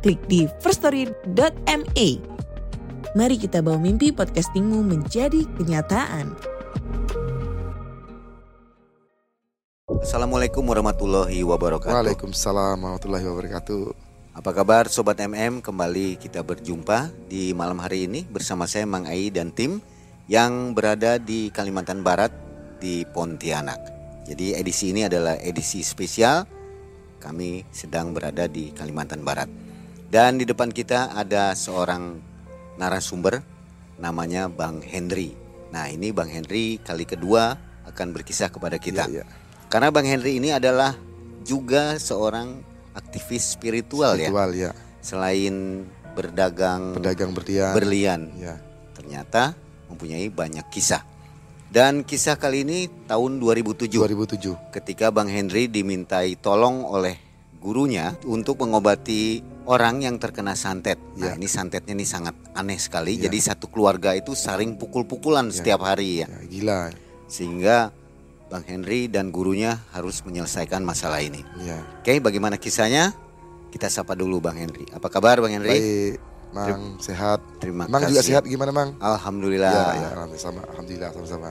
klik di firststory.me. Mari kita bawa mimpi podcastingmu menjadi kenyataan. Assalamualaikum warahmatullahi wabarakatuh. Waalaikumsalam warahmatullahi wabarakatuh. Apa kabar Sobat MM? Kembali kita berjumpa di malam hari ini bersama saya Mang Ai dan tim yang berada di Kalimantan Barat di Pontianak. Jadi edisi ini adalah edisi spesial. Kami sedang berada di Kalimantan Barat. Dan di depan kita ada seorang narasumber namanya Bang Henry. Nah, ini Bang Henry kali kedua akan berkisah kepada kita. Iya, iya. Karena Bang Henry ini adalah juga seorang aktivis spiritual, ya. Spiritual ya. Selain berdagang Pedagang berlian. berlian, Ya. ternyata mempunyai banyak kisah. Dan kisah kali ini tahun 2007 2007. ketika Bang Henry dimintai tolong oleh gurunya untuk mengobati orang yang terkena santet. Nah, Ya. ini santetnya ini sangat aneh sekali. Ya. Jadi satu keluarga itu saling pukul-pukulan setiap hari ya. Ya, gila. Sehingga Bang Henry dan gurunya harus menyelesaikan masalah ini. Ya. Oke, bagaimana kisahnya? Kita sapa dulu Bang Henry. Apa kabar Bang Henry? Baik, Mang sehat. Terima Mang kasih. juga sehat gimana, Mang? Alhamdulillah. Ya, ya, alhamdulillah sama. Alhamdulillah sama-sama.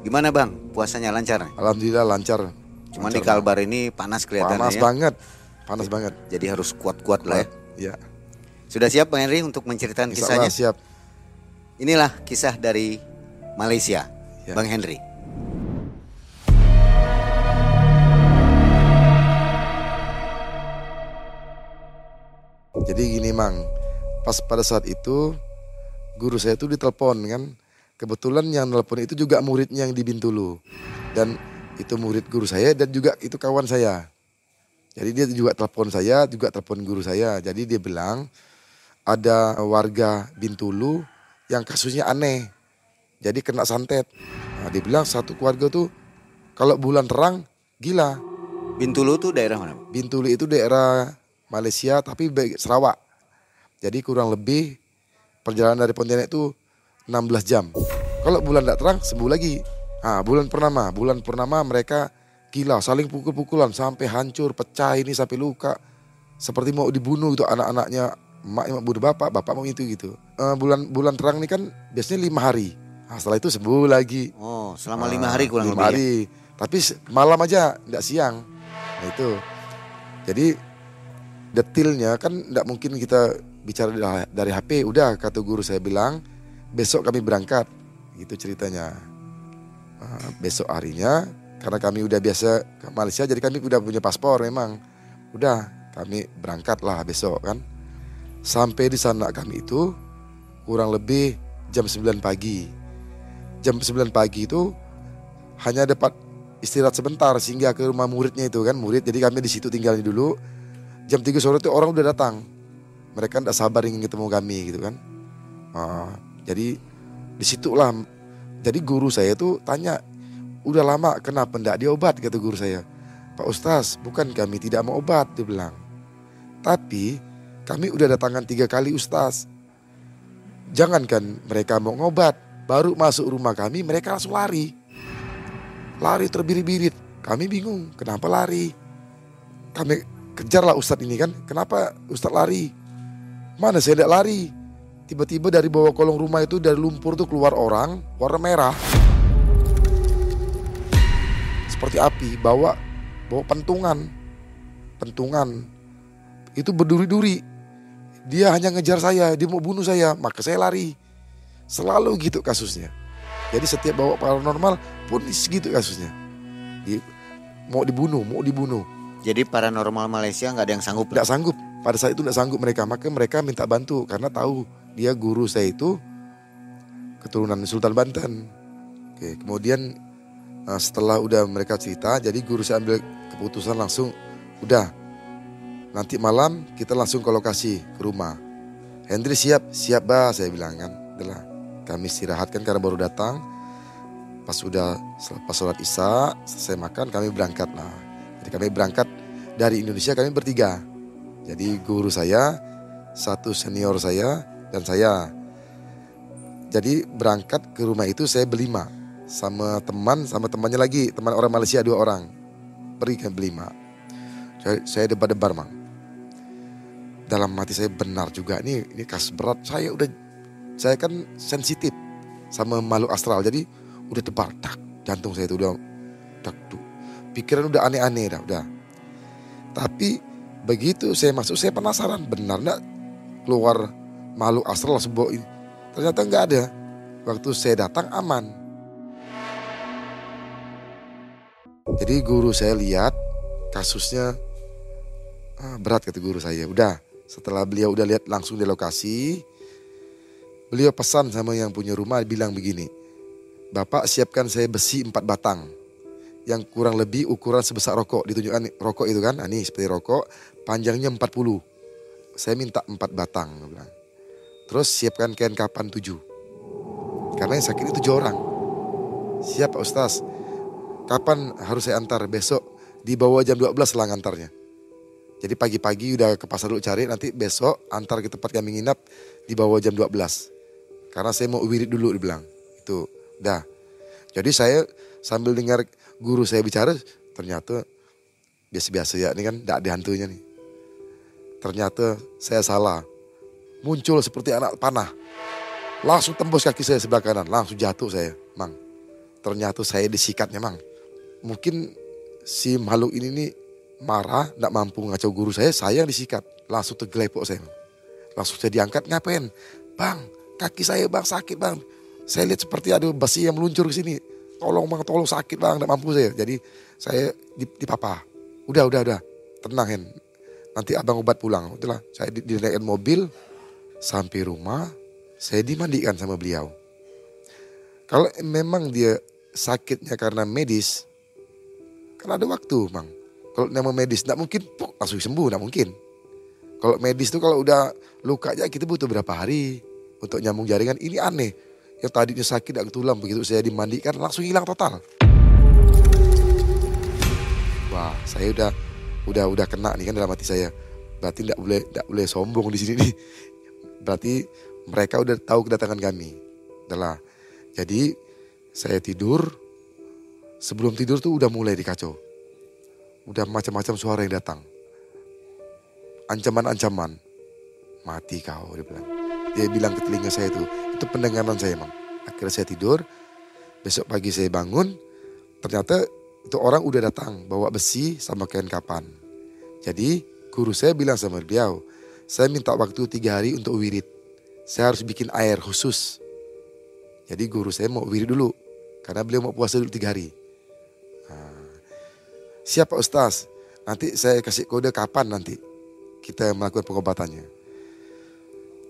Gimana Bang? Puasanya lancar? Alhamdulillah lancar. Cuman di Kalbar ini panas Mang. kelihatannya Panas ya. banget. Panas banget. Jadi harus kuat-kuat lah ya. Ya. Sudah siap Bang Henry untuk menceritakan Insya kisahnya? Allah siap. Inilah kisah dari Malaysia, Ya. Bang Henry. Jadi gini, Mang. Pas pada saat itu guru saya itu ditelepon kan. Kebetulan yang telepon itu juga muridnya yang di Bintulu. Dan itu murid guru saya dan juga itu kawan saya. Jadi dia juga telepon saya, juga telepon guru saya. Jadi dia bilang ada warga Bintulu yang kasusnya aneh. Jadi kena santet. Nah, dia bilang satu keluarga tuh kalau bulan terang gila. Bintulu tuh daerah mana? Bintulu itu daerah Malaysia tapi Sarawak. Jadi kurang lebih perjalanan dari Pontianak itu 16 jam. Kalau bulan tidak terang sembuh lagi. Ah, bulan purnama, bulan purnama mereka gila saling pukul-pukulan sampai hancur, pecah ini sampai luka. Seperti mau dibunuh itu anak-anaknya, emak emak bunuh bapak, bapak mau itu gitu. Eh, bulan bulan terang ini kan biasanya lima hari. Nah, setelah itu sembuh lagi. Oh, selama lima Ah, hari kurang lima lebih. ya? hari. Tapi se- malam aja, tidak siang. Nah itu. Jadi detailnya kan tidak mungkin kita bicara dari- HP. Udah kata guru saya bilang besok kami berangkat. Gitu ceritanya. Ah, besok harinya karena kami udah biasa ke Malaysia jadi kami udah punya paspor memang. Udah kami berangkat lah besok kan. Sampai di sana kami itu kurang lebih jam 9 pagi. Jam 9 pagi itu hanya dapat istirahat sebentar sehingga ke rumah muridnya itu kan murid jadi kami di situ tinggalnya dulu jam 3 sore itu orang udah datang mereka tidak sabar ingin ketemu kami gitu kan Ah, jadi di situlah jadi guru saya tuh tanya udah lama kenapa ndak diobat kata guru saya Pak Ustaz bukan kami tidak mau obat dia bilang tapi kami udah datangan tiga kali Ustaz jangankan mereka mau ngobat baru masuk rumah kami mereka langsung lari lari terbirit-birit. Kami bingung, kenapa lari? Kami kejarlah Ustadz ini kan, kenapa Ustadz lari? Mana saya tidak lari? Tiba-tiba dari bawah kolong rumah itu dari lumpur tuh keluar orang warna merah. Seperti api, bawa bawa pentungan. Pentungan. Itu berduri-duri. Dia hanya ngejar saya, dia mau bunuh saya, maka saya lari. Selalu gitu kasusnya. Jadi setiap bawa paranormal pun segitu kasusnya. Di, mau dibunuh, mau dibunuh. Jadi paranormal Malaysia nggak ada yang sanggup. Tidak sanggup. Pada saat itu tidak sanggup mereka. Maka mereka minta bantu karena tahu dia guru saya itu keturunan Sultan Banten. Oke, kemudian eh, setelah udah mereka cerita, jadi guru saya ambil keputusan langsung, udah nanti malam kita langsung ke lokasi ke rumah. Hendri siap, siap bah saya bilang kan. Itulah kami istirahatkan karena baru datang. Pas sudah pas sholat isya, selesai makan kami berangkat lah. Jadi kami berangkat dari Indonesia kami bertiga. Jadi guru saya, satu senior saya dan saya. Jadi berangkat ke rumah itu saya berlima sama teman sama temannya lagi teman orang Malaysia dua orang pergi ke berlima. Saya, saya debar-debar mang. Dalam hati saya benar juga ini ini kasus berat. Saya udah saya kan sensitif sama makhluk astral jadi udah tebar tak jantung saya itu udah tak tuh pikiran udah aneh-aneh dah udah. Tapi begitu saya masuk saya penasaran benar nggak keluar makhluk astral sebuah ini Ternyata nggak ada. Waktu saya datang aman. Jadi guru saya lihat kasusnya ah, berat kata guru saya. Udah setelah beliau udah lihat langsung di lokasi, beliau pesan sama yang punya rumah bilang begini, Bapak siapkan saya besi empat batang yang kurang lebih ukuran sebesar rokok. Ditunjukkan rokok itu kan, nah, ini seperti rokok, panjangnya 40. Saya minta empat batang. Terus siapkan kain kapan tujuh. Karena yang sakit itu tujuh orang. Siap Pak Ustaz. Kapan harus saya antar? Besok di bawah jam 12 lah ngantarnya. Jadi pagi-pagi udah ke pasar dulu cari, nanti besok antar ke tempat kami nginap di bawah jam 12. Karena saya mau wirid dulu dibilang. Itu, dah. Jadi saya sambil dengar guru saya bicara, ternyata biasa-biasa ya, ini kan tidak ada hantunya nih. Ternyata saya salah muncul seperti anak panah. Langsung tembus kaki saya sebelah kanan, langsung jatuh saya, Mang. Ternyata saya disikatnya, Mang. Mungkin si makhluk ini nih marah, tidak mampu ngacau guru saya, saya yang disikat. Langsung tergelepok saya. Langsung saya diangkat, ngapain? Bang, kaki saya bang sakit bang. Saya lihat seperti ada besi yang meluncur ke sini. Tolong bang, tolong sakit bang, tidak mampu saya. Jadi saya di, papa. Udah, udah, udah. Tenang Hen. Nanti abang obat pulang. Itulah, saya dinaikkan mobil, Sampai rumah, saya dimandikan sama beliau. Kalau memang dia sakitnya karena medis, kan ada waktu, Bang. Kalau nama medis, tidak mungkin puk, langsung sembuh, tidak mungkin. Kalau medis itu kalau udah luka aja kita butuh berapa hari untuk nyambung jaringan. Ini aneh. Yang tadinya sakit tidak tulang begitu saya dimandikan langsung hilang total. Wah, saya udah udah udah kena nih kan dalam hati saya. Berarti tidak boleh tidak boleh sombong di sini nih. Berarti mereka udah tahu kedatangan kami. Adalah. Jadi saya tidur, sebelum tidur tuh udah mulai dikacau. Udah macam-macam suara yang datang. Ancaman-ancaman. Mati kau, dia bilang. Dia bilang ke telinga saya itu, itu pendengaran saya emang. Akhirnya saya tidur, besok pagi saya bangun, ternyata itu orang udah datang bawa besi sama kain kapan. Jadi guru saya bilang sama beliau, saya minta waktu tiga hari untuk wirid. Saya harus bikin air khusus. Jadi guru saya mau wirid dulu. Karena beliau mau puasa dulu tiga hari. Siapa Ustaz? Nanti saya kasih kode kapan nanti kita melakukan pengobatannya.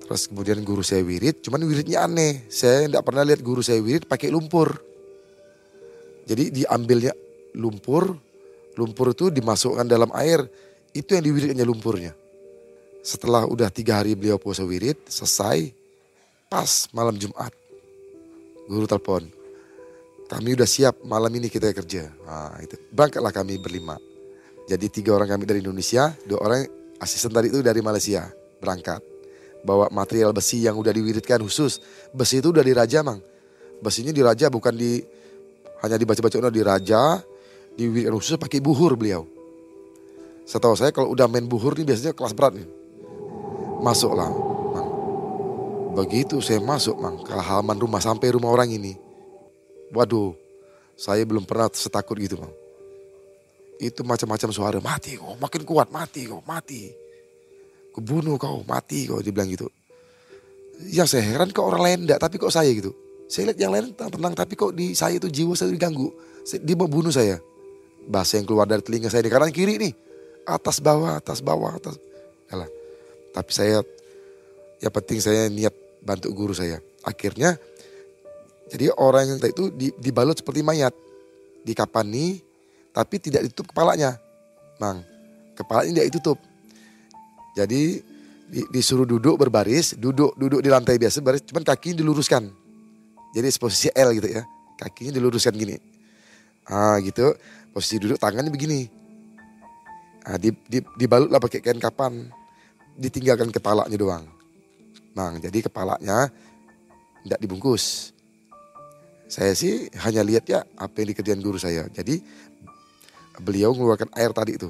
Terus kemudian guru saya wirid, cuman wiridnya aneh. Saya tidak pernah lihat guru saya wirid pakai lumpur. Jadi diambilnya lumpur, lumpur itu dimasukkan dalam air, itu yang diwiridnya lumpurnya. Setelah udah tiga hari beliau puasa wirid, selesai, pas malam Jumat. Guru telepon, kami udah siap malam ini kita kerja. Nah, itu. Berangkatlah kami berlima. Jadi tiga orang kami dari Indonesia, dua orang asisten tadi itu dari Malaysia berangkat. Bawa material besi yang udah diwiridkan khusus. Besi itu udah diraja mang. Besinya diraja bukan di hanya dibaca-baca udah diraja, diwiridkan khusus pakai buhur beliau. Setahu saya kalau udah main buhur nih biasanya kelas berat nih masuklah mang. begitu saya masuk mang ke halaman rumah sampai rumah orang ini waduh saya belum pernah setakut gitu mang itu macam-macam suara mati kau makin kuat mati kau mati. Kebunuh kau mati kau dibilang gitu. Yang saya heran kok orang lain enggak tapi kok saya gitu. Saya lihat yang lain tenang-tenang tapi kok di saya itu jiwa saya diganggu. Dia mau bunuh saya. Bahasa yang keluar dari telinga saya di kanan kiri nih. Atas bawah atas bawah atas. Yalah. Tapi saya, ya penting saya niat bantu guru saya. Akhirnya, jadi orang yang itu dibalut seperti mayat. Dikapani, tapi tidak ditutup kepalanya. Mang, kepalanya tidak ditutup. Jadi di, disuruh duduk berbaris, duduk duduk di lantai biasa baris, cuman kaki diluruskan. Jadi posisi L gitu ya, kakinya diluruskan gini. Ah gitu, posisi duduk tangannya begini. Ah, di, di, dibalutlah pakai kain kapan, ditinggalkan kepalanya doang. Mang, jadi kepalanya tidak dibungkus. Saya sih hanya lihat ya apa yang dikerjain guru saya. Jadi beliau mengeluarkan air tadi itu.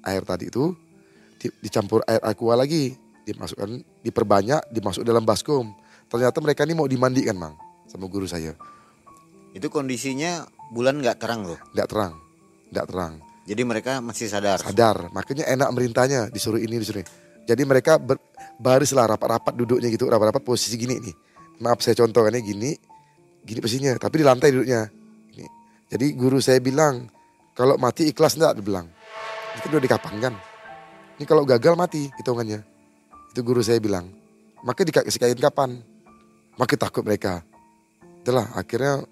Air tadi itu dicampur air aqua lagi, dimasukkan, diperbanyak, dimasuk dalam baskom. Ternyata mereka ini mau dimandikan, Mang, sama guru saya. Itu kondisinya bulan nggak terang loh. Nggak terang, nggak terang. Jadi mereka masih sadar. Sadar, makanya enak merintahnya disuruh ini disuruh ini. Jadi mereka ber, barislah rapat-rapat duduknya gitu, rapat-rapat posisi gini nih. Maaf saya contohnya gini, gini posisinya, tapi di lantai duduknya. Ini. Jadi guru saya bilang, kalau mati ikhlas enggak? Dia bilang. Ini kan udah dikapan kan. Ini kalau gagal mati hitungannya. Itu guru saya bilang. Maka dikasih kain kapan. Maka takut mereka. Itulah akhirnya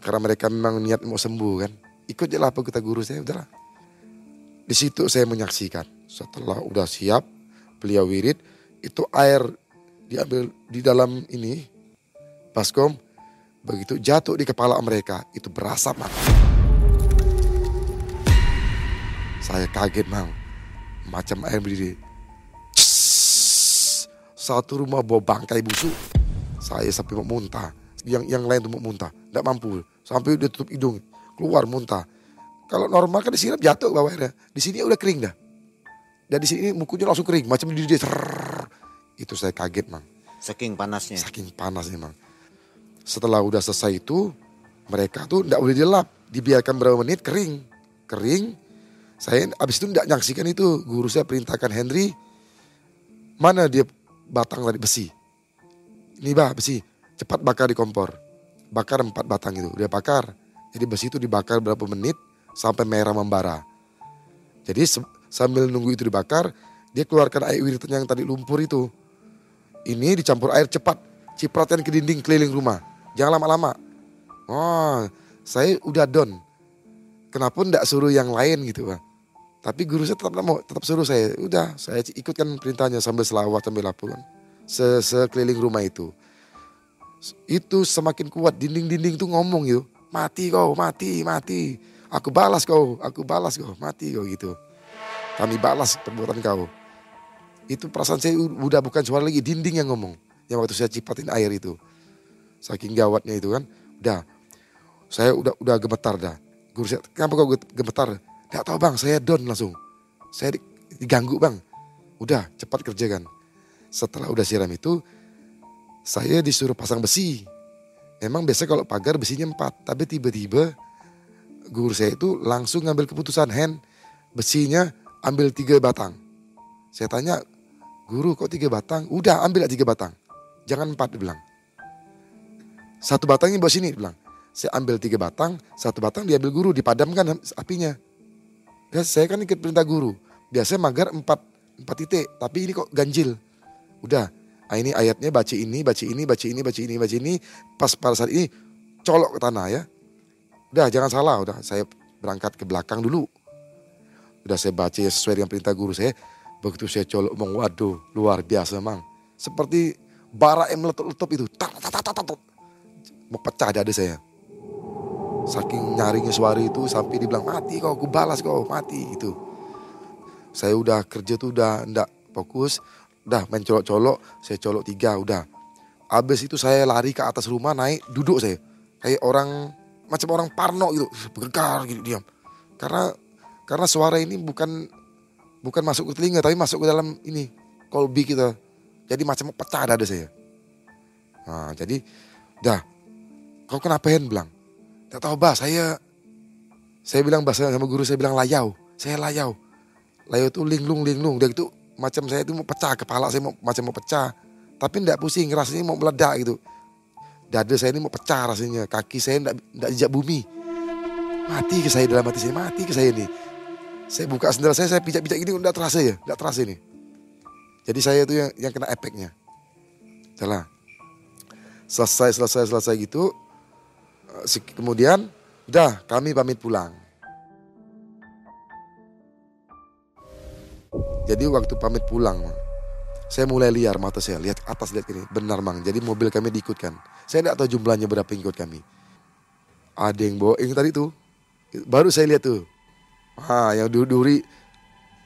karena mereka memang niat mau sembuh kan. Ikut aja lah apa kata guru saya udahlah. Di situ saya menyaksikan setelah udah siap beliau wirid itu air diambil di dalam ini baskom Begitu jatuh di kepala mereka, itu berasa mang. Saya kaget mang, macam air berdiri. Satu rumah bawa bangkai busuk. Saya sampai mau muntah. Yang yang lain tuh mau muntah, tidak mampu. Sampai udah tutup hidung, keluar muntah. Kalau normal kan disirap jatuh bawahnya. Di sini udah kering dah. Dan di sini mukunya langsung kering, macam di dia. Itu saya kaget mang. Saking panasnya. Saking panasnya mang setelah udah selesai itu mereka tuh tidak boleh dilap dibiarkan berapa menit kering. Kering. Saya abis itu tidak nyaksikan itu. Guru saya perintahkan Henry mana dia batang tadi? Besi. Ini bah besi. Cepat bakar di kompor. Bakar empat batang itu. Dia bakar. Jadi besi itu dibakar berapa menit sampai merah membara. Jadi sambil nunggu itu dibakar dia keluarkan air wiritan yang tadi lumpur itu. Ini dicampur air cepat. Cipratan ke dinding keliling rumah Jangan lama-lama. Oh, saya udah don. Kenapa ndak suruh yang lain gitu, Pak? Tapi guru saya tetap mau, tetap suruh saya. Udah, saya ikutkan perintahnya sambil selawat sambil laporan. Se Sekeliling rumah itu. Itu semakin kuat dinding-dinding tuh ngomong gitu. Mati kau, mati, mati. Aku balas kau, aku balas kau, mati kau gitu. Kami balas perbuatan kau. Itu perasaan saya udah bukan suara lagi, dinding yang ngomong. Yang waktu saya cipatin air itu. Saking gawatnya itu kan. Udah. Saya udah udah gemetar dah. Guru saya, kenapa kau gemetar? Tidak tahu bang, saya down langsung. Saya diganggu bang. Udah, cepat kerjakan. Setelah udah siram itu, saya disuruh pasang besi. Emang biasa kalau pagar besinya empat. Tapi tiba-tiba guru saya itu langsung ngambil keputusan hand. Besinya ambil tiga batang. Saya tanya, guru kok tiga batang? Udah ambil tiga batang. Jangan empat, dia bilang. Satu batangnya bawa sini, bilang. Saya ambil tiga batang, satu batang diambil guru, dipadamkan apinya. Ya, saya kan ikut perintah guru. Biasanya magar empat, empat titik, tapi ini kok ganjil. Udah, ah, ini ayatnya baca ini, baca ini, baca ini, baca ini, baca ini. Pas pada saat ini colok ke tanah ya. Udah, jangan salah, udah saya berangkat ke belakang dulu. Udah saya baca sesuai dengan perintah guru saya. Begitu saya colok, mau waduh, luar biasa mang. Seperti bara yang meletup-letup itu. Tak, tak, tak, tak mau pecah dada saya. Saking nyaringnya suara itu sampai dibilang mati kau, aku balas kau, mati itu. Saya udah kerja tuh udah ndak fokus, udah main colok-colok, saya colok tiga udah. Abis itu saya lari ke atas rumah naik duduk saya. Kayak orang macam orang parno gitu, bergegar gitu diam. Karena karena suara ini bukan bukan masuk ke telinga tapi masuk ke dalam ini kolbi kita. Jadi macam pecah dada saya. Nah, jadi dah Kau kenapa Hen bilang? Tak tahu bah saya saya bilang bahasa sama guru saya bilang layau. Saya layau. Layau itu linglung linglung. Dia itu macam saya itu mau pecah kepala saya mau macam mau pecah. Tapi tidak pusing rasanya mau meledak gitu. Dada saya ini mau pecah rasanya. Kaki saya tidak tidak jejak bumi. Mati ke saya dalam hati saya mati ke saya ini. Saya buka sendal saya saya pijak-pijak ini udah terasa ya, tidak terasa ini. Jadi saya itu yang yang kena efeknya. Salah. Selesai selesai selesai gitu kemudian udah kami pamit pulang. Jadi waktu pamit pulang, saya mulai liar mata saya lihat atas lihat ini benar mang. Jadi mobil kami diikutkan. Saya tidak tahu jumlahnya berapa yang ikut kami. Ada yang bawa yang tadi tuh baru saya lihat tuh. Ah yang duri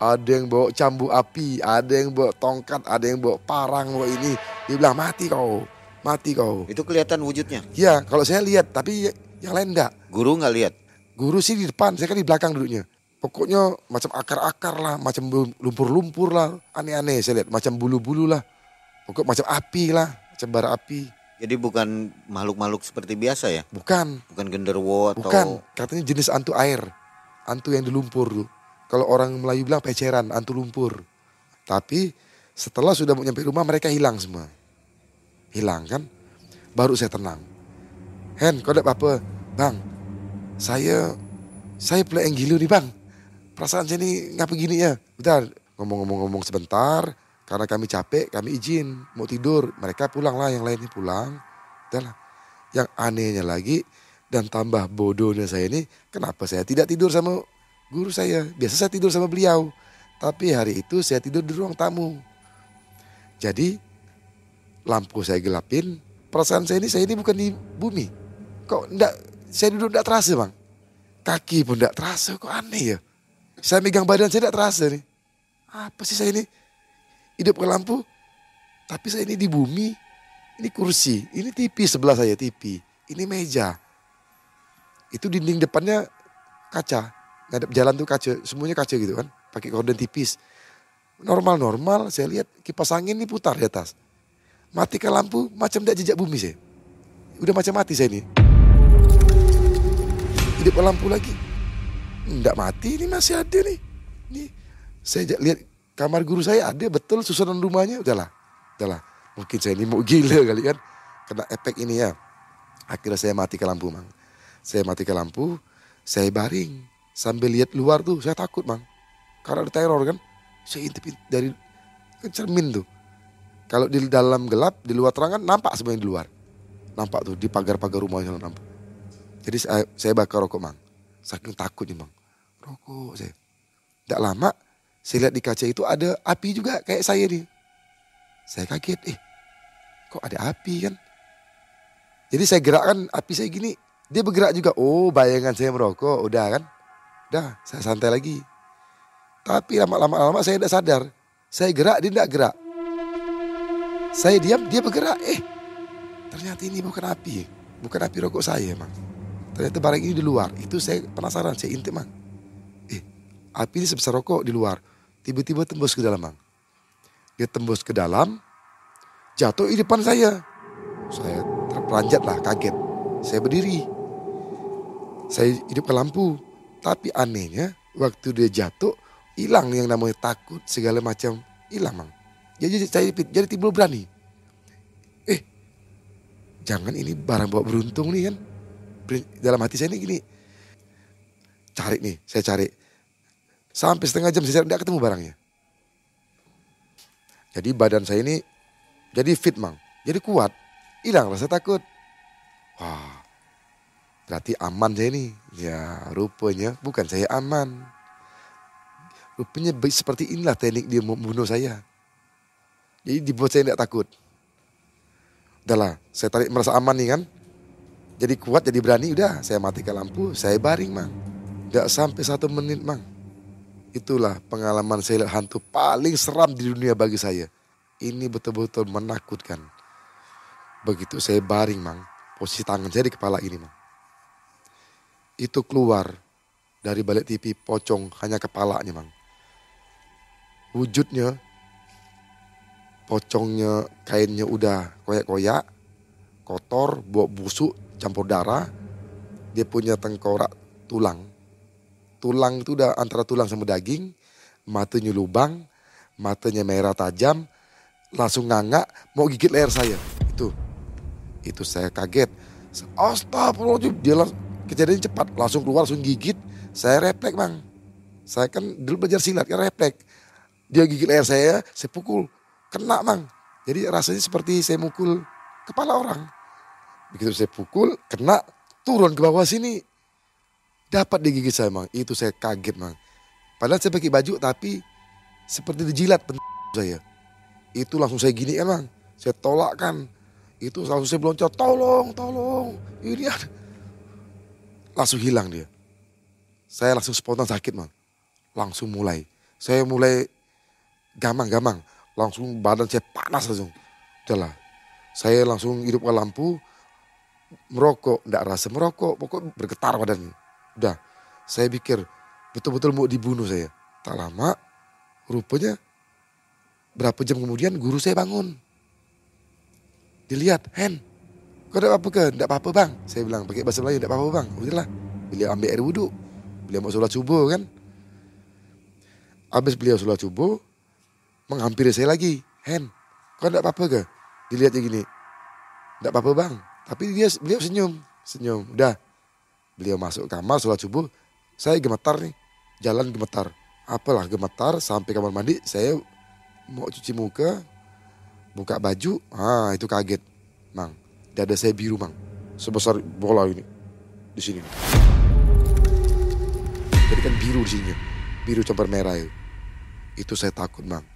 ada yang bawa cambu api ada yang bawa tongkat ada yang bawa parang bawa ini. Dia bilang mati kau mati kau Itu kelihatan wujudnya. ya kalau saya lihat tapi yang lain enggak Guru nggak lihat. Guru sih di depan, saya kan di belakang duduknya. Pokoknya macam akar-akar lah, macam lumpur-lumpur lah, aneh-aneh saya lihat, macam bulu-bulu lah. Pokok macam api lah, macam bara api. Jadi bukan makhluk-makhluk seperti biasa ya? Bukan, Bukan genderuwo atau bukan. Katanya jenis antu air, antu yang di lumpur tuh. Kalau orang Melayu bilang peceran, antu lumpur. Tapi setelah sudah mau nyampe rumah mereka hilang semua. Hilang kan? Baru saya tenang. Hen, kau ada apa? Bang, saya saya pula yang gilu nih bang. Perasaan saya ini ngapa gini ya? Bentar, ngomong-ngomong-ngomong sebentar. Karena kami capek, kami izin mau tidur. Mereka pulang lah, yang lainnya pulang. Udah lah. Yang anehnya lagi dan tambah bodohnya saya ini, kenapa saya tidak tidur sama guru saya? Biasa saya tidur sama beliau. Tapi hari itu saya tidur di ruang tamu. Jadi lampu saya gelapin, perasaan saya ini saya ini bukan di bumi. Kok enggak saya duduk enggak terasa, Bang. Kaki pun enggak terasa, kok aneh ya. Saya megang badan saya enggak terasa nih. Apa sih saya ini? Hidup ke lampu, tapi saya ini di bumi. Ini kursi, ini TV sebelah saya TV. Ini meja. Itu dinding depannya kaca. Ngadep jalan tuh kaca, semuanya kaca gitu kan. Pakai korden tipis. Normal-normal saya lihat kipas angin ini putar di atas. Matikan lampu macam tidak jejak bumi saya. Udah macam mati saya ini. Hidup lampu lagi. Enggak mati ini masih ada nih. Nih saya lihat kamar guru saya ada betul susunan rumahnya udahlah. Udahlah. Mungkin saya ini mau gila kali kan. Kena efek ini ya. Akhirnya saya mati ke lampu mang. Saya mati ke lampu. Saya baring. Sambil lihat luar tuh saya takut mang. Karena ada teror kan. Saya intip dari cermin tuh. Kalau di dalam gelap, di luar terang kan nampak semuanya di luar. Nampak tuh di pagar-pagar rumahnya nampak. Jadi saya, saya bakar rokok mang. Saking takutnya mang. Rokok saya. Tidak lama saya lihat di kaca itu ada api juga kayak saya nih. Saya kaget, eh kok ada api kan? Jadi saya gerakkan api saya gini, dia bergerak juga. Oh bayangan saya merokok, udah kan? Udah, saya santai lagi. Tapi lama-lama saya tidak sadar. Saya gerak, dia tidak gerak. Saya diam, dia bergerak. Eh, ternyata ini bukan api. Bukan api rokok saya, Mang. Ternyata barang ini di luar. Itu saya penasaran, saya intip, Mang. Eh, api ini sebesar rokok di luar. Tiba-tiba tembus ke dalam, Mang. Dia tembus ke dalam, jatuh di depan saya. Saya terperanjat lah, kaget. Saya berdiri. Saya hidup ke lampu. Tapi anehnya, waktu dia jatuh, hilang yang namanya takut, segala macam. Hilang, Mang. Jadi saya jadi timbul berani. Eh, jangan ini barang bawa beruntung nih kan. Dalam hati saya ini gini. Cari nih, saya cari. Sampai setengah jam saya tidak ketemu barangnya. Jadi badan saya ini jadi fit mang. Jadi kuat. Hilang rasa takut. Wah, berarti aman saya ini. Ya rupanya bukan saya aman. Rupanya seperti inilah teknik dia membunuh saya. Jadi dibuat saya tidak takut. Udahlah, saya tarik merasa aman nih kan. Jadi kuat, jadi berani, udah saya matikan lampu, saya baring mang. Gak sampai satu menit mang. Itulah pengalaman saya lihat hantu paling seram di dunia bagi saya. Ini betul-betul menakutkan. Begitu saya baring mang, posisi tangan saya di kepala ini mang. Itu keluar dari balik TV pocong hanya kepalanya mang. Wujudnya pocongnya kainnya udah koyak-koyak, kotor, bau busuk, campur darah. Dia punya tengkorak tulang. Tulang itu udah antara tulang sama daging, matanya lubang, matanya merah tajam, langsung nganga mau gigit leher saya. Itu. Itu saya kaget. Astagfirullahaladzim. Dia langsung, kejadian cepat, langsung keluar, langsung gigit. Saya refleks bang. Saya kan dulu belajar silat, kan refleks. Dia gigit leher saya, saya pukul kena mang. Jadi rasanya seperti saya mukul kepala orang. Begitu saya pukul, kena turun ke bawah sini. Dapat digigit saya mang. Itu saya kaget mang. Padahal saya pakai baju tapi seperti dijilat pen saya. Itu langsung saya gini kan bang, saya tolak kan. Itu langsung saya beloncat, tolong, tolong, ini ada. Langsung hilang dia. Saya langsung spontan sakit bang, langsung mulai. Saya mulai gamang-gamang, langsung badan saya panas langsung. Udahlah, saya langsung hidupkan lampu, merokok, tidak rasa merokok, pokok bergetar badannya. Udah, saya pikir betul-betul mau dibunuh saya. Tak lama, rupanya berapa jam kemudian guru saya bangun. Dilihat, Hen, kau tidak apa-apa ke? Tidak apa-apa bang. Saya bilang, pakai bahasa Melayu, tidak apa-apa bang. Udahlah, beliau ambil air wudhu. Beliau mau sholat subuh kan. Habis beliau sholat subuh, menghampiri saya lagi. Hen, kau tidak apa-apa ke? Dilihatnya gini, tidak apa-apa bang. Tapi dia beliau senyum, senyum. Udah, beliau masuk kamar sholat subuh. Saya gemetar nih, jalan gemetar. Apalah gemetar sampai kamar mandi. Saya mau cuci muka, buka baju. Ah itu kaget, mang. Dada saya biru mang, sebesar bola ini di sini. Jadi kan biru di sini, biru campur merah itu. Itu saya takut mang.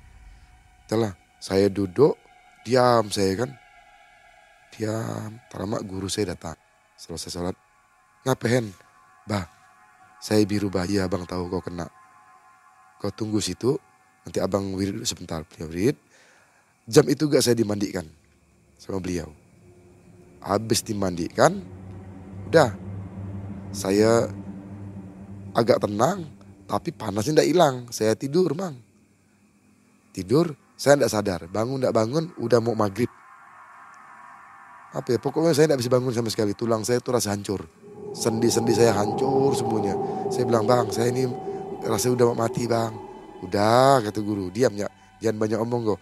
Telah saya duduk, diam saya kan. Diam, terlama guru saya datang. Selesai sholat, ngapain? Bah, saya biru bah, iya abang tahu kau kena. Kau tunggu situ, nanti abang wirid dulu sebentar. Beliau wirid. Jam itu gak saya dimandikan sama beliau. Habis dimandikan, udah. Saya agak tenang, tapi panasnya tidak hilang. Saya tidur, mang. Tidur, saya tidak sadar. Bangun tidak bangun, udah mau maghrib. Apa ya, pokoknya saya tidak bisa bangun sama sekali. Tulang saya itu rasa hancur. Sendi-sendi saya hancur semuanya. Saya bilang, bang, saya ini rasa udah mau mati, bang. Udah, kata guru, diam ya. Jangan banyak omong kok.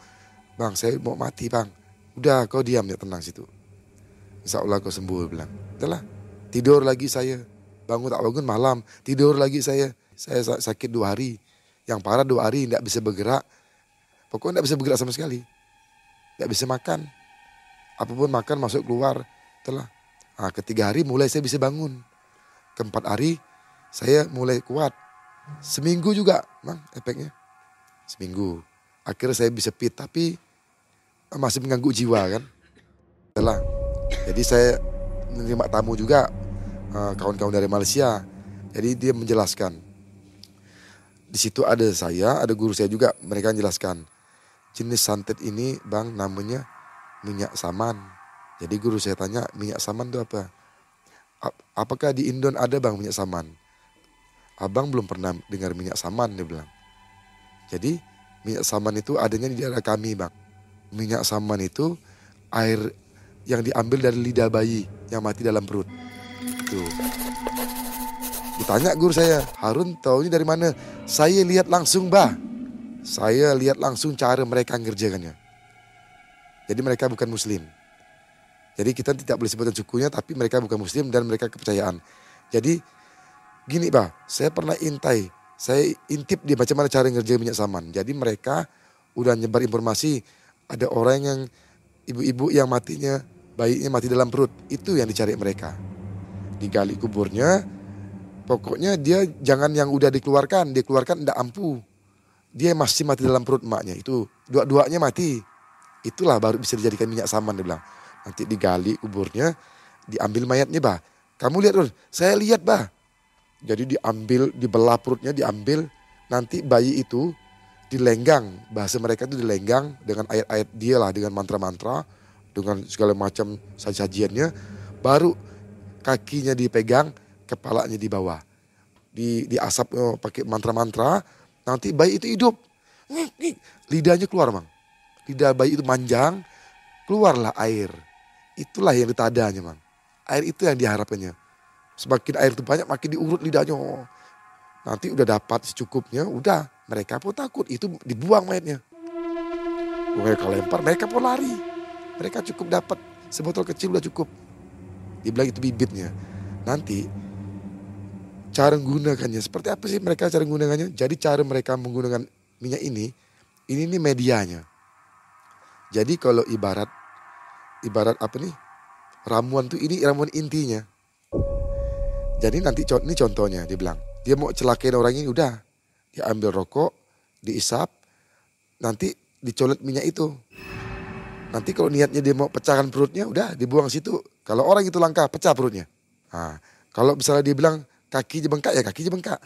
Bang, saya mau mati, bang. Udah, kau diam ya, tenang situ. Insya Allah kau sembuh, bilang. Udahlah, tidur lagi saya. Bangun tak bangun malam, tidur lagi saya. Saya sakit dua hari. Yang parah dua hari, tidak bisa bergerak. Pokoknya tidak bisa bergerak sama sekali. Tidak bisa makan. Apa pun makan masuk keluar. Telah. Nah, ketiga hari mulai saya bisa bangun. Keempat hari saya mulai kuat. Seminggu juga, mang, efeknya. Seminggu. Akhirnya saya bisa fit, tapi masih mengganggu jiwa kan. Telah. Jadi saya menerima tamu juga kawan-kawan dari Malaysia. Jadi dia menjelaskan. Di situ ada saya, ada guru saya juga. Mereka menjelaskan jenis santet ini bang namanya minyak saman. Jadi guru saya tanya minyak saman itu apa? Apakah di Indon ada bang minyak saman? Abang belum pernah dengar minyak saman dia bilang. Jadi minyak saman itu adanya di daerah kami bang. Minyak saman itu air yang diambil dari lidah bayi yang mati dalam perut. Tuh. Ditanya guru saya, Harun tahu ini dari mana? Saya lihat langsung bah. Saya lihat langsung cara mereka ngerjakannya. Jadi mereka bukan muslim. Jadi kita tidak boleh sebutkan sukunya tapi mereka bukan muslim dan mereka kepercayaan. Jadi gini bah, saya pernah intai. Saya intip di macam mana cara ngerjain minyak saman. Jadi mereka udah nyebar informasi ada orang yang ibu-ibu yang matinya bayinya mati dalam perut. Itu yang dicari mereka. Digali kuburnya, pokoknya dia jangan yang udah dikeluarkan, dikeluarkan tidak ampuh dia masih mati dalam perut emaknya. Itu dua-duanya mati. Itulah baru bisa dijadikan minyak saman dia bilang. Nanti digali kuburnya diambil mayatnya bah. Kamu lihat saya lihat bah. Jadi diambil dibelah perutnya diambil. Nanti bayi itu dilenggang. Bahasa mereka itu dilenggang dengan ayat-ayat dia lah dengan mantra-mantra dengan segala macam sajiannya baru kakinya dipegang kepalanya di bawah. Di diasap oh, pakai mantra-mantra Nanti bayi itu hidup. Lidahnya keluar bang. Lidah bayi itu manjang, keluarlah air. Itulah yang ditadanya bang. Air itu yang diharapkannya. Semakin air itu banyak makin diurut lidahnya. Nanti udah dapat secukupnya, udah mereka pun takut itu dibuang mayatnya. Mereka lempar, mereka pun lari. Mereka cukup dapat sebotol kecil udah cukup. Dibilang itu bibitnya. Nanti cara menggunakannya. Seperti apa sih mereka cara menggunakannya? Jadi cara mereka menggunakan minyak ini ini nih medianya. Jadi kalau ibarat ibarat apa nih? Ramuan tuh ini ramuan intinya. Jadi nanti ini contohnya dia bilang. Dia mau celakain orang ini udah. Dia ambil rokok diisap nanti dicolet minyak itu. Nanti kalau niatnya dia mau pecahkan perutnya, udah dibuang situ. Kalau orang itu langka, pecah perutnya. Nah, kalau misalnya dia bilang kaki bengkak ya kaki bengkak.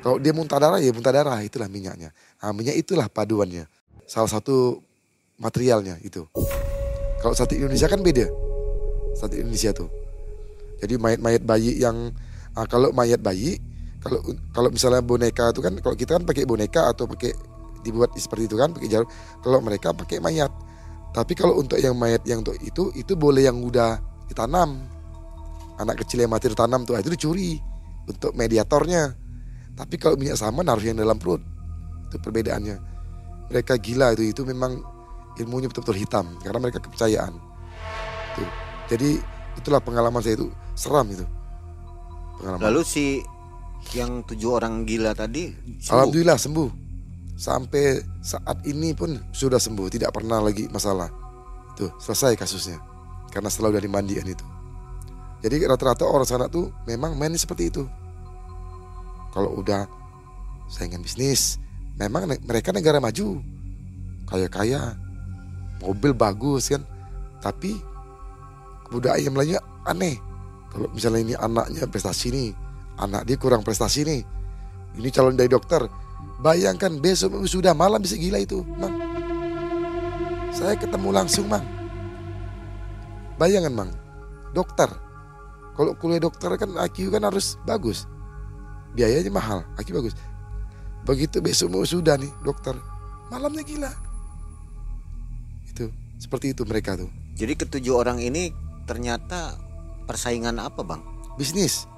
Kalau dia muntah darah ya muntah darah, itulah minyaknya. Nah, minyak itulah paduannya. Salah satu materialnya itu. Kalau sate Indonesia kan beda. Sate Indonesia tuh. Jadi mayat-mayat bayi yang ah, kalau mayat bayi kalau kalau misalnya boneka itu kan kalau kita kan pakai boneka atau pakai dibuat seperti itu kan pakai jarum. Kalau mereka pakai mayat. Tapi kalau untuk yang mayat yang untuk itu itu boleh yang udah ditanam. Anak kecil yang mati ditanam tuh itu dicuri untuk mediatornya. Tapi kalau minyak sama harus yang dalam perut. Itu perbedaannya. Mereka gila itu itu memang ilmunya betul-betul hitam karena mereka kepercayaan. Tuh. Jadi itulah pengalaman saya itu seram itu. Pengalaman. Lalu si yang tujuh orang gila tadi sembuh. Alhamdulillah sembuh. Sampai saat ini pun sudah sembuh, tidak pernah lagi masalah. Tuh, selesai kasusnya. Karena setelah udah dimandikan itu. Jadi rata-rata orang sana tuh memang main seperti itu. Kalau udah saingan bisnis, memang mereka negara maju. Kaya-kaya, mobil bagus kan. Tapi budaya Melayu aneh. Kalau misalnya ini anaknya prestasi nih anak dia kurang prestasi nih ini calon dari dokter bayangkan besok sudah malam bisa gila itu mang. Saya ketemu langsung mang. Bayangan mang. Dokter kalau kuliah dokter kan IQ kan harus bagus. Biayanya mahal IQ bagus. Begitu besok mau sudah nih dokter malamnya gila. Itu seperti itu mereka tuh. Jadi ketujuh orang ini ternyata persaingan apa bang? Bisnis.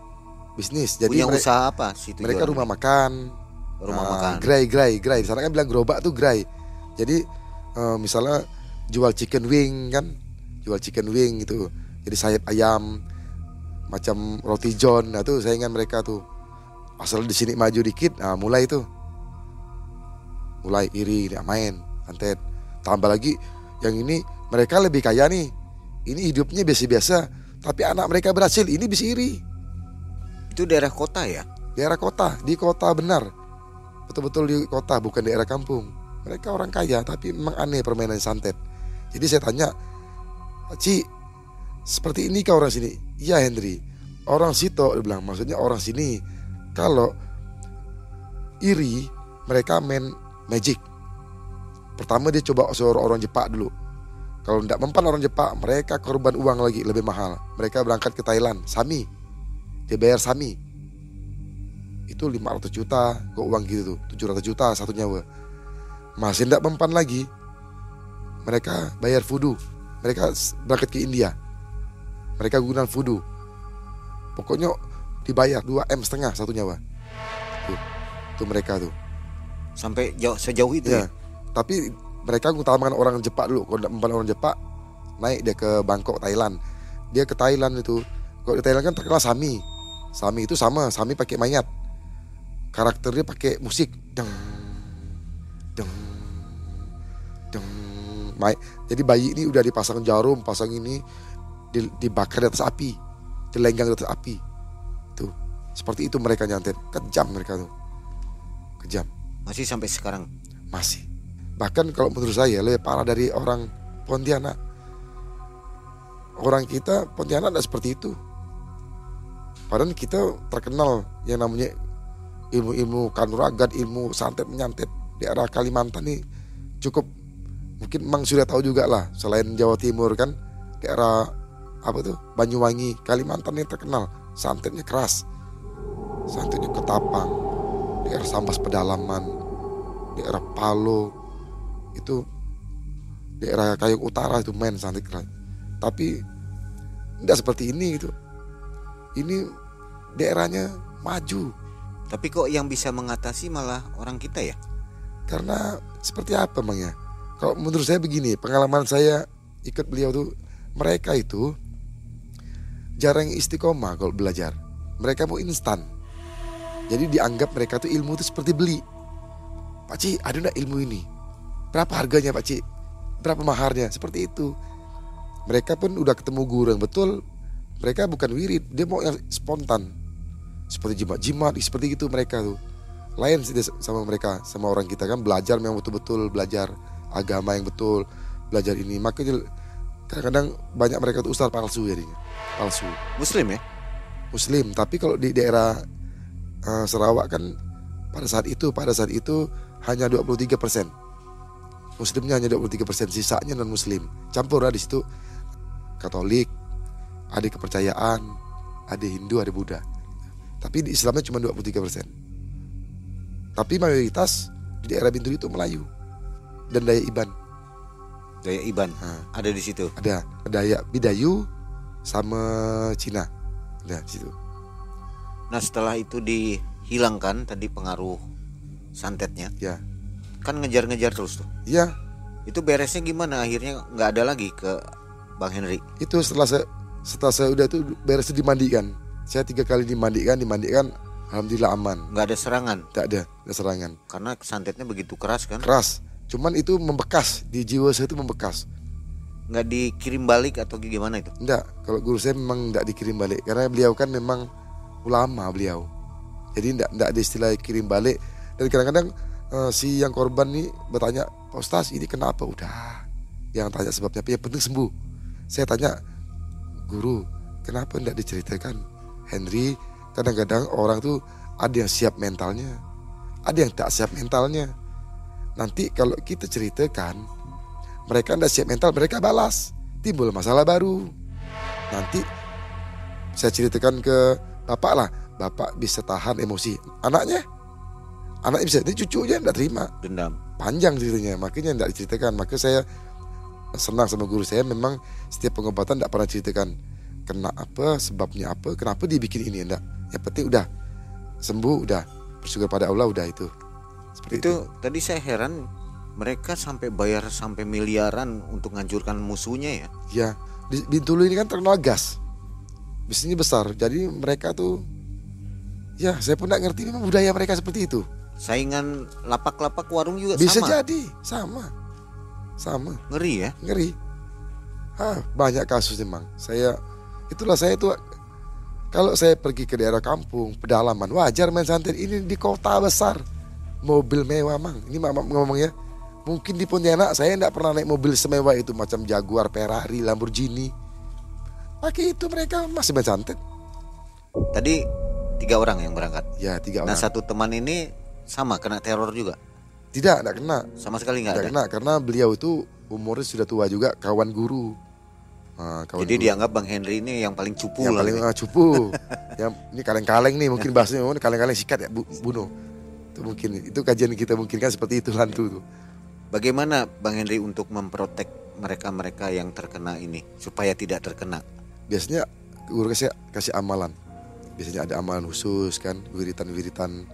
Bisnis. Jadi punya mereka, usaha apa sih mereka rumah ini? makan. Rumah uh, makan. gerai gerai gerai di sana kan bilang gerobak tuh gerai jadi uh, misalnya jual chicken wing kan. Jual chicken wing gitu. Jadi sayap ayam macam roti john nah tuh saingan mereka tuh asal di sini maju dikit nah mulai itu mulai iri dia main santet tambah lagi yang ini mereka lebih kaya nih. Ini hidupnya biasa-biasa, tapi anak mereka berhasil. Ini bisa iri. Itu daerah kota ya? Daerah kota, di kota benar. Betul-betul di kota, bukan daerah kampung. Mereka orang kaya, tapi memang aneh permainan santet. Jadi saya tanya, Ci, seperti ini kau orang sini? Iya Henry. Orang situ, dia bilang, maksudnya orang sini. Kalau iri, mereka main magic Pertama dia coba seorang orang Jepang dulu. Kalau tidak mempan orang Jepang, mereka korban uang lagi lebih mahal. Mereka berangkat ke Thailand, Sami. Dia bayar Sami. Itu 500 juta, kok uang gitu tuh, 700 juta satu nyawa. Masih tidak mempan lagi. Mereka bayar fudu. Mereka berangkat ke India. Mereka gunakan fudu. Pokoknya dibayar 2 M setengah satu nyawa. Tuh, tuh mereka tuh. Sampai jauh sejauh itu ya. ya? tapi mereka ngutamakan orang Jepang dulu. Kalau empat orang Jepang naik dia ke Bangkok Thailand. Dia ke Thailand itu. Kalau di Thailand kan terkenal Sami. Sami itu sama. Sami pakai mayat. Karakternya pakai musik. Deng. Deng. Deng. Jadi bayi ini udah dipasang jarum pasang ini dibakar di atas api dilenggang di atas api. Tuh seperti itu mereka nyantet kejam mereka tuh. Kejam. Masih sampai sekarang? Masih. Bahkan kalau menurut saya lebih parah dari orang Pontianak. Orang kita Pontianak tidak seperti itu. Padahal kita terkenal yang namanya ilmu-ilmu kanuragan, ilmu santet menyantet di arah Kalimantan ini cukup. Mungkin memang sudah tahu juga lah selain Jawa Timur kan di arah apa tuh? Banyuwangi Kalimantan ini terkenal. Santetnya keras. Santetnya ketapang. Di daerah Sambas Pedalaman. Di daerah Palo. Itu daerah Kayong Utara itu main santik tapi tidak seperti ini gitu. Ini daerahnya maju. Tapi kok yang bisa mengatasi malah orang kita ya? Karena seperti apa bang ya? Kalau menurut saya begini pengalaman saya ikut beliau tuh mereka itu jarang istiqomah kalau belajar mereka mau instan jadi dianggap mereka tuh ilmu itu seperti beli Pak Ci ada enggak ilmu ini Berapa harganya Pak Cik? Berapa maharnya? Seperti itu. Mereka pun udah ketemu guru yang betul. Mereka bukan wirid, dia mau yang spontan. Seperti jimat-jimat, seperti itu mereka tuh. lain sih sama mereka sama orang kita kan belajar memang betul-betul belajar agama yang betul belajar ini makanya kadang-kadang banyak mereka tuh ustaz palsu jadinya. Palsu. Muslim ya? muslim tapi kalau di daerah uh, Sarawak kan pada saat itu pada saat itu hanya 23 persen. Muslimnya hanya 23 persen sisanya non muslim campur lah di situ. Katolik ada kepercayaan ada Hindu ada Buddha. Tapi di Islamnya cuma 23 persen. Tapi mayoritas di daerah Bintul itu Melayu. Dan Daya Iban Daya Iban Nah. ada di situ. ada Daya Bidayu sama Cina ada di situ Nah setelah itu dihilangkan tadi pengaruh santetnya, ya kan ngejar-ngejar terus tuh. iya Itu beresnya gimana? Akhirnya nggak ada lagi ke Bang Henry. itu setelah saya setelah saya udah itu beres dimandikan saya tiga kali dimandikan dimandikan alhamdulillah aman Nggak ada serangan tidak ada ada serangan karena santetnya begitu keras kan. keras cuman itu membekas di jiwa saya itu membekas. Nggak dikirim balik atau gimana itu? enggak kalau guru saya memang enggak dikirim balik. Karena beliau kan memang ulama beliau. Jadi enggak enggak ada istilah kirim balik. Dan kadang-kadang eh, si yang korban nih bertanya Pak Ustaz ini kenapa? Udah yang tanya sebabnya. Apa yang penting sembuh. Saya tanya guru kenapa enggak diceritakan? Henry kadang-kadang orang tuh ada yang siap mentalnya ada yang tak siap mentalnya nanti kalau kita ceritakan mereka enggak siap mental mereka balas. Timbul masalah baru. Nanti saya ceritakan ke bapak lah. Bapak bisa tahan emosi anaknya. Anaknya bisa ini cucunya enggak terima. Dendam. panjang ceritanya makanya enggak diceritakan. Maka saya senang sama guru saya memang setiap pengobatan enggak pernah ceritakan kena apa sebabnya apa kenapa dia bikin ini enggak yang penting udah sembuh udah bersyukur pada Allah udah itu seperti itu, Itu. tadi saya heran mereka sampai bayar sampai miliaran untuk ngancurkan musuhnya ya. ya di Bintulu ini kan terkenal gas. Bisnisnya besar jadi mereka tuh ya saya pun enggak ngerti memang budaya mereka seperti itu. Saingan lapak-lapak warung juga bisa sama. jadi sama. Sama. Ngeri ya. ngeri. Ah banyak kasus memang saya itulah saya itu kalau saya pergi ke daerah kampung pedalaman wajar main santet ini di kota besar mobil mewah mang ini mama ngomongnya mungkin di Pontianak saya tidak pernah naik mobil semewah itu macam Jaguar Ferrari Lamborghini pakai itu mereka masih santet Tadi tiga orang yang berangkat. ya tiga Nah orang satu teman ini sama kena teror juga. tidak tidak kena Sama sekali nggak tidak ada. kena karena beliau itu umurnya sudah tua juga kawan guru Nah, kawan Jadi guru. dianggap Bang Henry ini yang paling cupu yang lah. paling nih. ah, cupu yang ini kaleng-kaleng nih mungkin bahasanya oh, kaleng-kaleng sikat ya bu, bunuh itu mungkin itu kajian kita mungkin kan seperti itu hantu tuh. Bagaimana Bang Henry untuk memprotek mereka-mereka yang terkena ini supaya tidak terkena? biasanya guru kasih kasih amalan. Biasanya ada amalan khusus kan wiritan-wiritan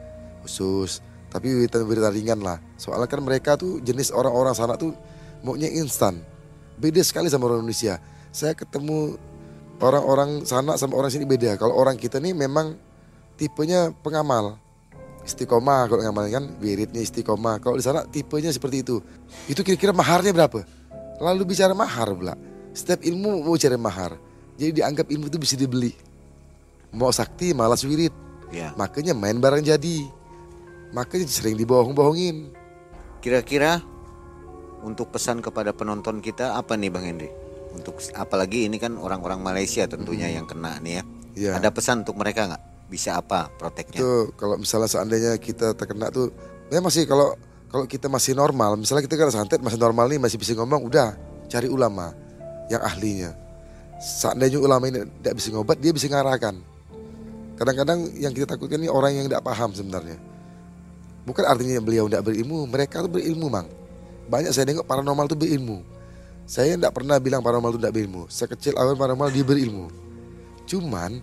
khusus. Tapi wiritan-wiritan ringan lah. Soalnya kan mereka tuh jenis orang-orang sana tuh maunya instan. Beda sekali sama orang Indonesia. Saya ketemu orang-orang sana sama orang sini beda. Kalau orang kita nih memang tipenya pengamal istiqomah kalau ngamal kan wiridnya istiqomah. Kalau di sana tipenya seperti itu. Itu kira-kira maharnya berapa? Lalu bicara mahar pula. Setiap ilmu mau cari mahar. Jadi dianggap ilmu itu bisa dibeli. Mau sakti malas wirid. Ya. makanya main barang jadi. Makanya sering dibohong-bohongin. Kira-kira untuk pesan kepada penonton kita apa nih Bang Henry? Untuk apalagi ini kan orang-orang Malaysia tentunya yang kena nih ya. ya. Ada pesan untuk mereka nggak? Bisa apa proteknya? itu kalau misalnya seandainya kita terkena tuh ya masih kalau kalau kita masih normal misalnya kita kan santet masih normal nih masih bisa ngomong udah cari ulama yang ahlinya. Seandainya ulama ini tidak bisa ngobat dia bisa ngarahkan. Kadang-kadang yang kita takutkan ini orang yang tidak paham sebenarnya. Bukan artinya beliau tidak berilmu mereka tuh berilmu mang. Banyak saya nengok paranormal tuh berilmu. Saya tidak pernah bilang paranormal itu tidak berilmu. Sekecil awal paranormal dia berilmu. Cuman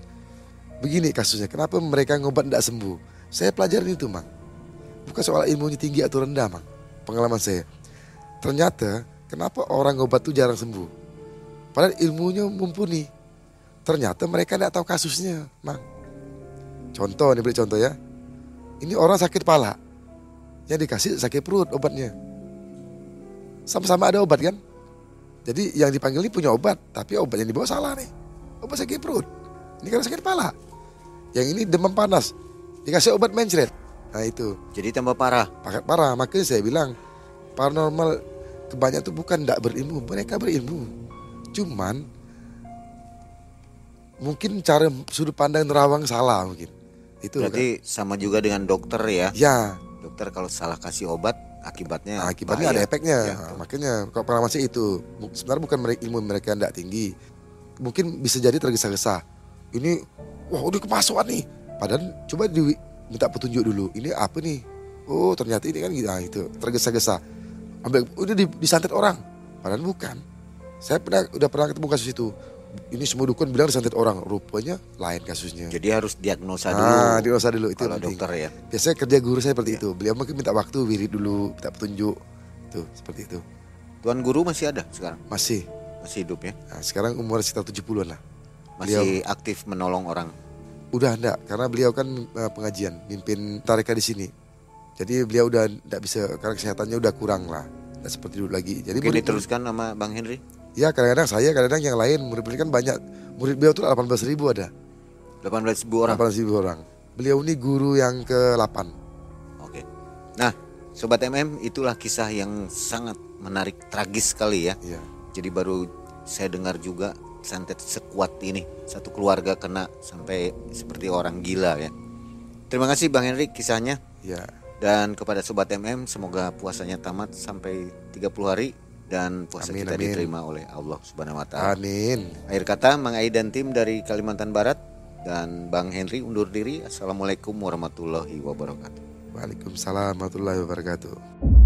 begini kasusnya kenapa mereka ngobat tidak sembuh? Saya pelajarin itu mang. Bukan soal ilmunya tinggi atau rendah mang. Pengalaman saya. Ternyata kenapa orang ngobat tuh jarang sembuh? Padahal ilmunya mumpuni. Ternyata mereka tidak tahu kasusnya mang. Contoh nih beri contoh ya. Ini orang sakit pala. Yang dikasih sakit perut obatnya. Sama-sama ada obat kan? Jadi yang dipanggil ini punya obat tapi obat yang dibawa salah nih. Obat sakit perut. Ini karena sakit pala yang ini demam panas dikasih obat mencret Nah itu Jadi tambah parah. pakat parah. Makanya saya bilang paranormal kebanyakan itu bukan tidak berilmu, mereka berilmu. Cuman mungkin cara sudut pandang nerawang salah mungkin. Itu Berarti sama juga dengan dokter ya. kan. Ya, Dokter kalau salah kasih obat akibatnya nah, akibatnya ada bahaya. efeknya. Ya, Nah, makanya kalau pengalaman saya itu sebenarnya bukan mereka, ilmu mereka tidak tinggi. Mungkin bisa jadi tergesa-gesa. Ini wah udah kemasukan nih. Padahal coba di minta petunjuk dulu. Ini apa nih? Oh ternyata ini kan gitu. Nah, itu tergesa-gesa. Ambil udah di, disantet orang. Padahal bukan. Saya pernah udah pernah ketemu kasus itu. Ini semua dukun bilang disantet orang. Rupanya lain kasusnya. Jadi harus diagnosa dulu. Ah, diagnosa dulu itu kalau penting. dokter ya. Biasanya kerja guru saya seperti Iya. itu. Beliau mungkin minta waktu, wirid dulu, minta petunjuk. Tuh, seperti itu. Tuan guru masih ada sekarang? Masih. Masih hidup ya? Nah, sekarang umur sekitar 70-an lah. Masih aktif menolong orang. Udah enggak, karena beliau kan eh, pengajian, mimpin tarika di sini. Jadi beliau udah enggak bisa, karena kesehatannya udah kurang lah. Enggak seperti dulu lagi. Jadi Mungkin murid- diteruskan sama Bang Henry? Ya kadang-kadang saya, kadang-kadang yang lain. Murid-murid kan banyak. Murid beliau tuh 18 ribu ada. 18 ribu orang. 18 ribu orang. Beliau ini guru yang ke-8. Oke. Nah, sobat MM itulah kisah yang sangat menarik, tragis sekali ya. Iya. Jadi baru saya dengar juga santet sekuat ini satu keluarga kena sampai seperti orang gila ya. Terima kasih Bang Henry kisahnya Iya. dan kepada sobat MM semoga puasanya tamat sampai 30 hari dan puasa Amin, kita amin. diterima oleh Allah Subhanahu wa taala. Amin. Akhir kata Mang Ai dan tim dari Kalimantan Barat dan Bang Henry undur diri. Assalamualaikum warahmatullahi wabarakatuh. Waalaikumsalam warahmatullahi wabarakatuh.